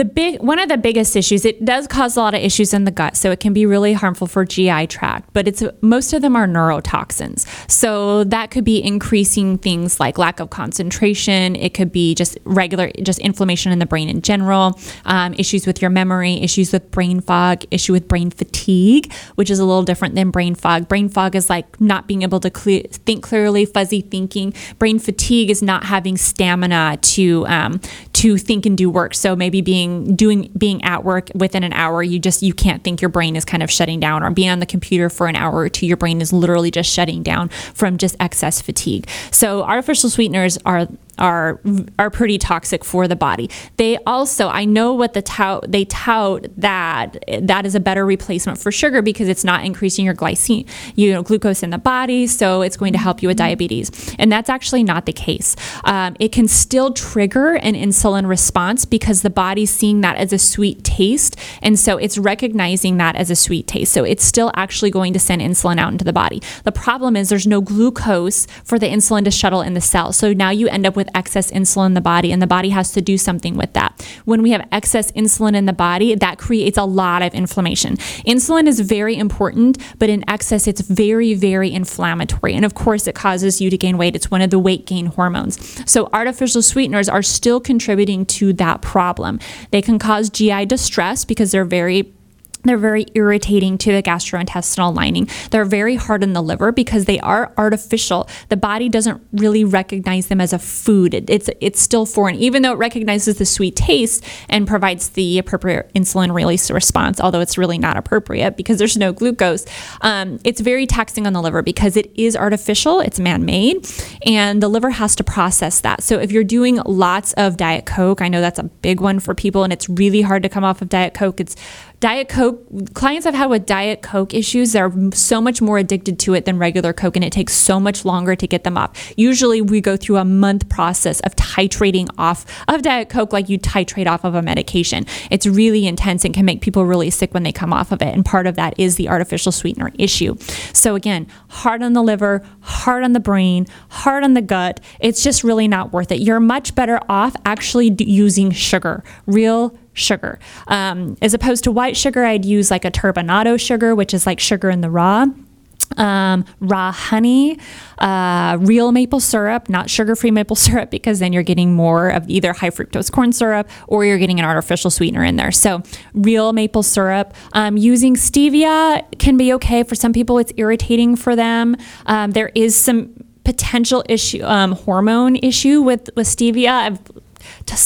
the big one of the biggest issues it does cause a lot of issues in the gut so it can be really harmful for gi tract but it's most of them are neurotoxins. So that could be increasing things like lack of concentration it could be just regular just inflammation in the brain in general um, issues with your memory issues with brain fog issue with brain fatigue which is a little different than brain fog. Brain fog is like not being able to think clearly fuzzy thinking. Brain fatigue is not having stamina to um, to think and do work so maybe being doing being at work within an hour you just you can't think your brain is kind of shutting down or being on the computer for an hour or two your brain is literally just shutting down from just excess fatigue. So artificial sweeteners are are are pretty toxic for the body. They also, I know what the tout they tout that that is a better replacement for sugar because it's not increasing your glycine, you know, glucose in the body, so it's going to help you with diabetes. And that's actually not the case. Um, it can still trigger an insulin response because the body's seeing that as a sweet taste, and so it's recognizing that as a sweet taste. So it's still actually going to send insulin out into the body. The problem is there's no glucose for the insulin to shuttle in the cell, so now you end up with excess insulin in the body, and the body has to do something with that. When we have excess insulin in the body, that creates a lot of inflammation. Insulin is very important, but in excess, it's very, very inflammatory. And of course, it causes you to gain weight. It's one of the weight gain hormones. So, artificial sweeteners are still contributing to that problem. They can cause GI distress because they're very they're very irritating to the gastrointestinal lining. They're very hard on the liver because they are artificial. The body doesn't really recognize them as a food. It, it's it's still foreign, even though it recognizes the sweet taste and provides the appropriate insulin release response. Although it's really not appropriate because there's no glucose. Um, it's very taxing on the liver because it is artificial. It's man-made, and the liver has to process that. So if you're doing lots of diet coke, I know that's a big one for people, and it's really hard to come off of diet coke. It's Diet Coke, clients I've had with Diet Coke issues, they're so much more addicted to it than regular Coke, and it takes so much longer to get them off. Usually, we go through a month process of titrating off of Diet Coke like you titrate off of a medication. It's really intense and can make people really sick when they come off of it. And part of that is the artificial sweetener issue. So, again, hard on the liver, hard on the brain, hard on the gut. It's just really not worth it. You're much better off actually using sugar, real sugar. Um, as opposed to white sugar, I'd use like a turbinado sugar, which is like sugar in the raw. Um, raw honey, uh, real maple syrup, not sugar free maple syrup, because then you're getting more of either high fructose corn syrup or you're getting an artificial sweetener in there. So, real maple syrup. Um, using stevia can be okay. For some people, it's irritating for them. Um, there is some potential issue, um, hormone issue with, with stevia. I've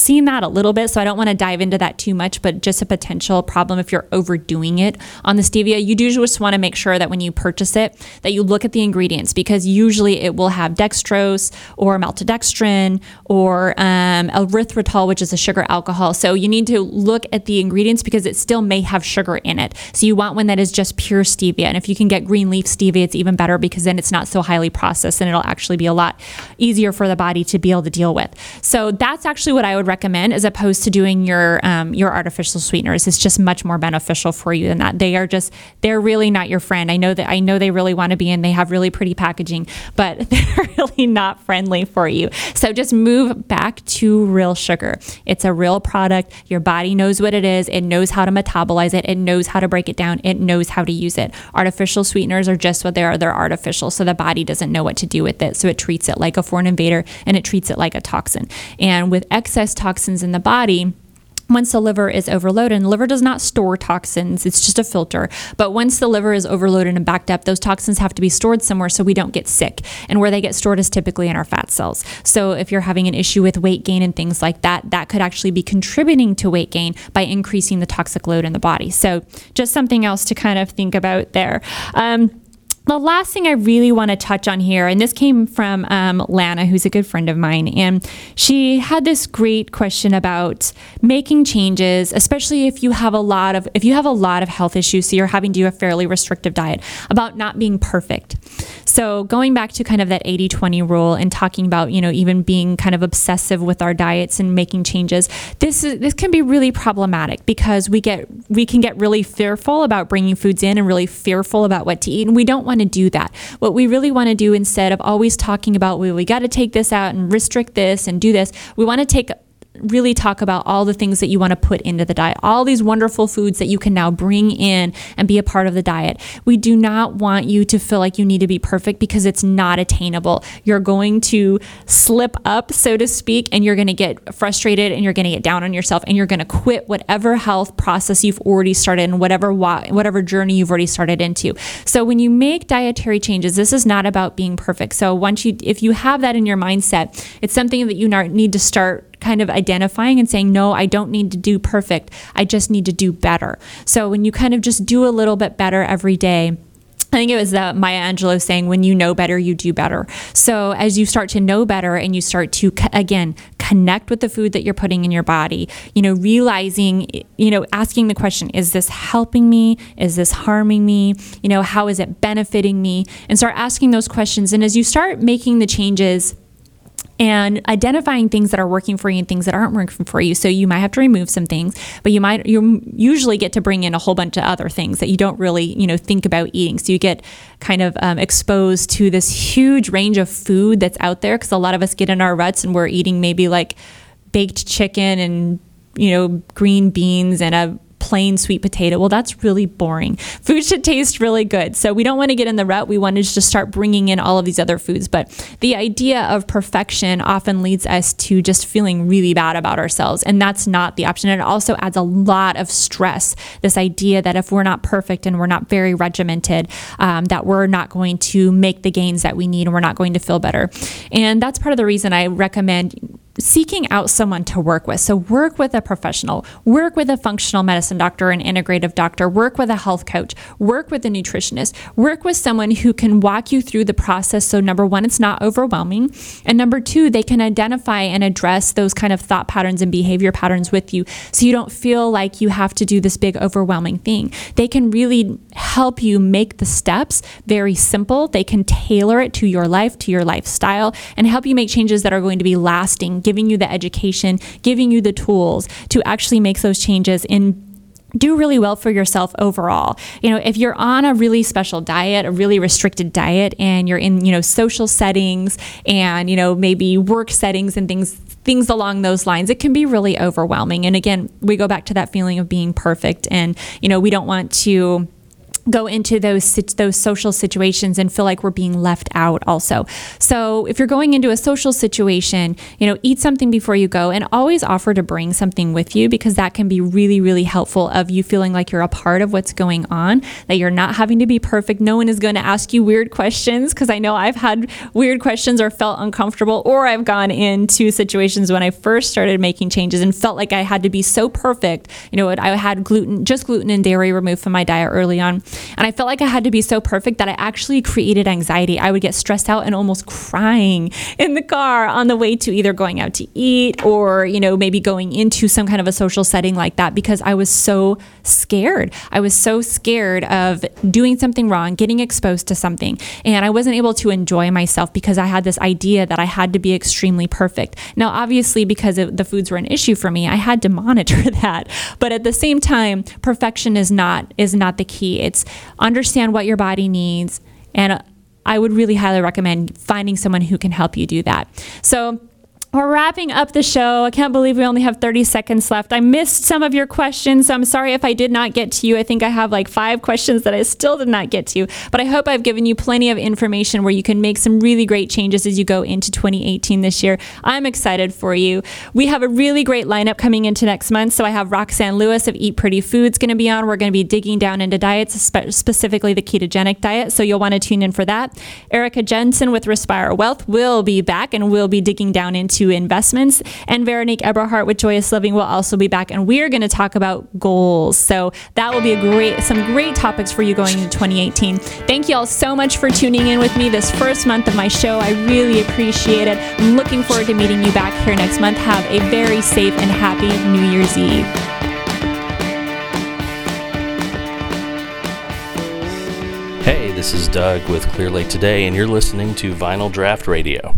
seen that a little bit, so I don't want to dive into that too much, but just a potential problem if you're overdoing it on the stevia. You do just want to make sure that when you purchase it, that you look at the ingredients because usually it will have dextrose or maltodextrin or um, erythritol, which is a sugar alcohol. So you need to look at the ingredients because it still may have sugar in it. So you want one that is just pure stevia. And if you can get green leaf stevia, it's even better because then it's not so highly processed and it'll actually be a lot easier for the body to be able to deal with. So that's actually what I would recommend as opposed to doing your um, your artificial sweeteners. It's just much more beneficial for you than that. They are just they're really not your friend. I know that I know they really want to be and they have really pretty packaging, but they're really not friendly for you. So just move back to real sugar. It's a real product. Your body knows what it is. It knows how to metabolize it. It knows how to break it down. It knows how to use it. Artificial sweeteners are just what they are. They're artificial. So the body doesn't know what to do with it. So it treats it like a foreign invader and it treats it like a toxin. And with excess toxins in the body, once the liver is overloaded, and the liver does not store toxins, it's just a filter. But once the liver is overloaded and backed up, those toxins have to be stored somewhere so we don't get sick. And where they get stored is typically in our fat cells. So if you're having an issue with weight gain and things like that, that could actually be contributing to weight gain by increasing the toxic load in the body. So just something else to kind of think about there. Um, the last thing I really want to touch on here, and this came from um, Lana, who's a good friend of mine, and she had this great question about making changes, especially if you have a lot of if you have a lot of health issues, so you're having to do a fairly restrictive diet, about not being perfect. So going back to kind of that 80-20 rule and talking about you know even being kind of obsessive with our diets and making changes, this is this can be really problematic because we get we can get really fearful about bringing foods in and really fearful about what to eat, and we don't want want to do that. What we really want to do instead of always talking about, well, we got to take this out and restrict this and do this, we want to take really talk about all the things that you want to put into the diet, all these wonderful foods that you can now bring in and be a part of the diet. We do not want you to feel like you need to be perfect because it's not attainable. You're going to slip up, so to speak, and you're going to get frustrated and you're going to get down on yourself and you're going to quit whatever health process you've already started and whatever whatever journey you've already started into. So when you make dietary changes, this is not about being perfect. So once you if you have that in your mindset, it's something that you need to start kind of identifying and saying, no, I don't need to do perfect. I just need to do better. So when you kind of just do a little bit better every day, I think it was uh, Maya Angelou saying, when you know better, you do better. So, as you start to know better and you start to, again, connect with the food that you're putting in your body, you know, realizing, you know, asking the question, is this helping me? Is this harming me? You know, how is it benefiting me? And start asking those questions. And as you start making the changes, and identifying things that are working for you and things that aren't working for you. So you might have to remove some things, but you might you usually get to bring in a whole bunch of other things that you don't really you know think about eating. So you get kind of um, exposed to this huge range of food that's out there because a lot of us get in our ruts and we're eating maybe like baked chicken and you know green beans and a plain sweet potato. Well, that's really boring. Food should taste really good. So we don't want to get in the rut. We want to just start bringing in all of these other foods. But the idea of perfection often leads us to just feeling really bad about ourselves. And that's not the option. It also adds a lot of stress. This idea that if we're not perfect and we're not very regimented, um, that we're not going to make the gains that we need and we're not going to feel better. And that's part of the reason I recommend seeking out someone to work with. So, work with a professional, work with a functional medicine doctor, an integrative doctor, work with a health coach, work with a nutritionist, work with someone who can walk you through the process. So, number one, it's not overwhelming. And number two, they can identify and address those kind of thought patterns and behavior patterns with you so you don't feel like you have to do this big, overwhelming thing. They can really help you make the steps very simple. They can tailor it to your life, to your lifestyle, and help you make changes that are going to be lasting giving you the education, giving you the tools to actually make those changes in do really well for yourself overall. You know, if you're on a really special diet, a really restricted diet, and you're in, you know, social settings and, you know, maybe work settings and things things along those lines, it can be really overwhelming. And again, we go back to that feeling of being perfect and, you know, we don't want to go into those those social situations and feel like we're being left out also. So if you're going into a social situation, you know, eat something before you go and always offer to bring something with you because that can be really really helpful of you feeling like you're a part of what's going on, that you're not having to be perfect. No one is going to ask you weird questions because I know I've had weird questions or felt uncomfortable or I've gone into situations when I first started making changes and felt like I had to be so perfect. You know, I had gluten just gluten and dairy removed from my diet early on and I felt like I had to be so perfect that I actually created anxiety. I would get stressed out and almost crying in the car on the way to either going out to eat or, you know, maybe going into some kind of a social setting like that because I was so scared. I was so scared of doing something wrong, getting exposed to something. And I wasn't able to enjoy myself because I had this idea that I had to be extremely perfect. Now, obviously, because the foods were an issue for me, I had to monitor that. But at the same time, perfection is not is not the key. It's understand what your body needs. And I would really highly recommend finding someone who can help you do that. So, we're wrapping up the show. I can't believe we only have 30 seconds left. I missed some of your questions, so I'm sorry if I did not get to you. I think I have like five questions that I still did not get to, but I hope I've given you plenty of information where you can make some really great changes as you go into 2018 this year. I'm excited for you. We have a really great lineup coming into next month. So I have Roxanne Lewis of Eat Pretty Foods going to be on. We're going to be digging down into diets, specifically the ketogenic diet. So you'll want to tune in for that. Erica Jensen with Respire Wealth will be back and we'll be digging down investments. And Veronique Eberhardt with Joyous Living will also be back, and we're going to talk about goals. So that will be a great, some great topics for you going into 2018. Thank you all so much for tuning in with me this first month of my show. I really appreciate it. I'm looking forward to meeting you back here next month. Have a very safe and happy New Year's Eve. Hey, this is Doug with Clear Lake Today, and you're listening to Vinyl Draught Radio.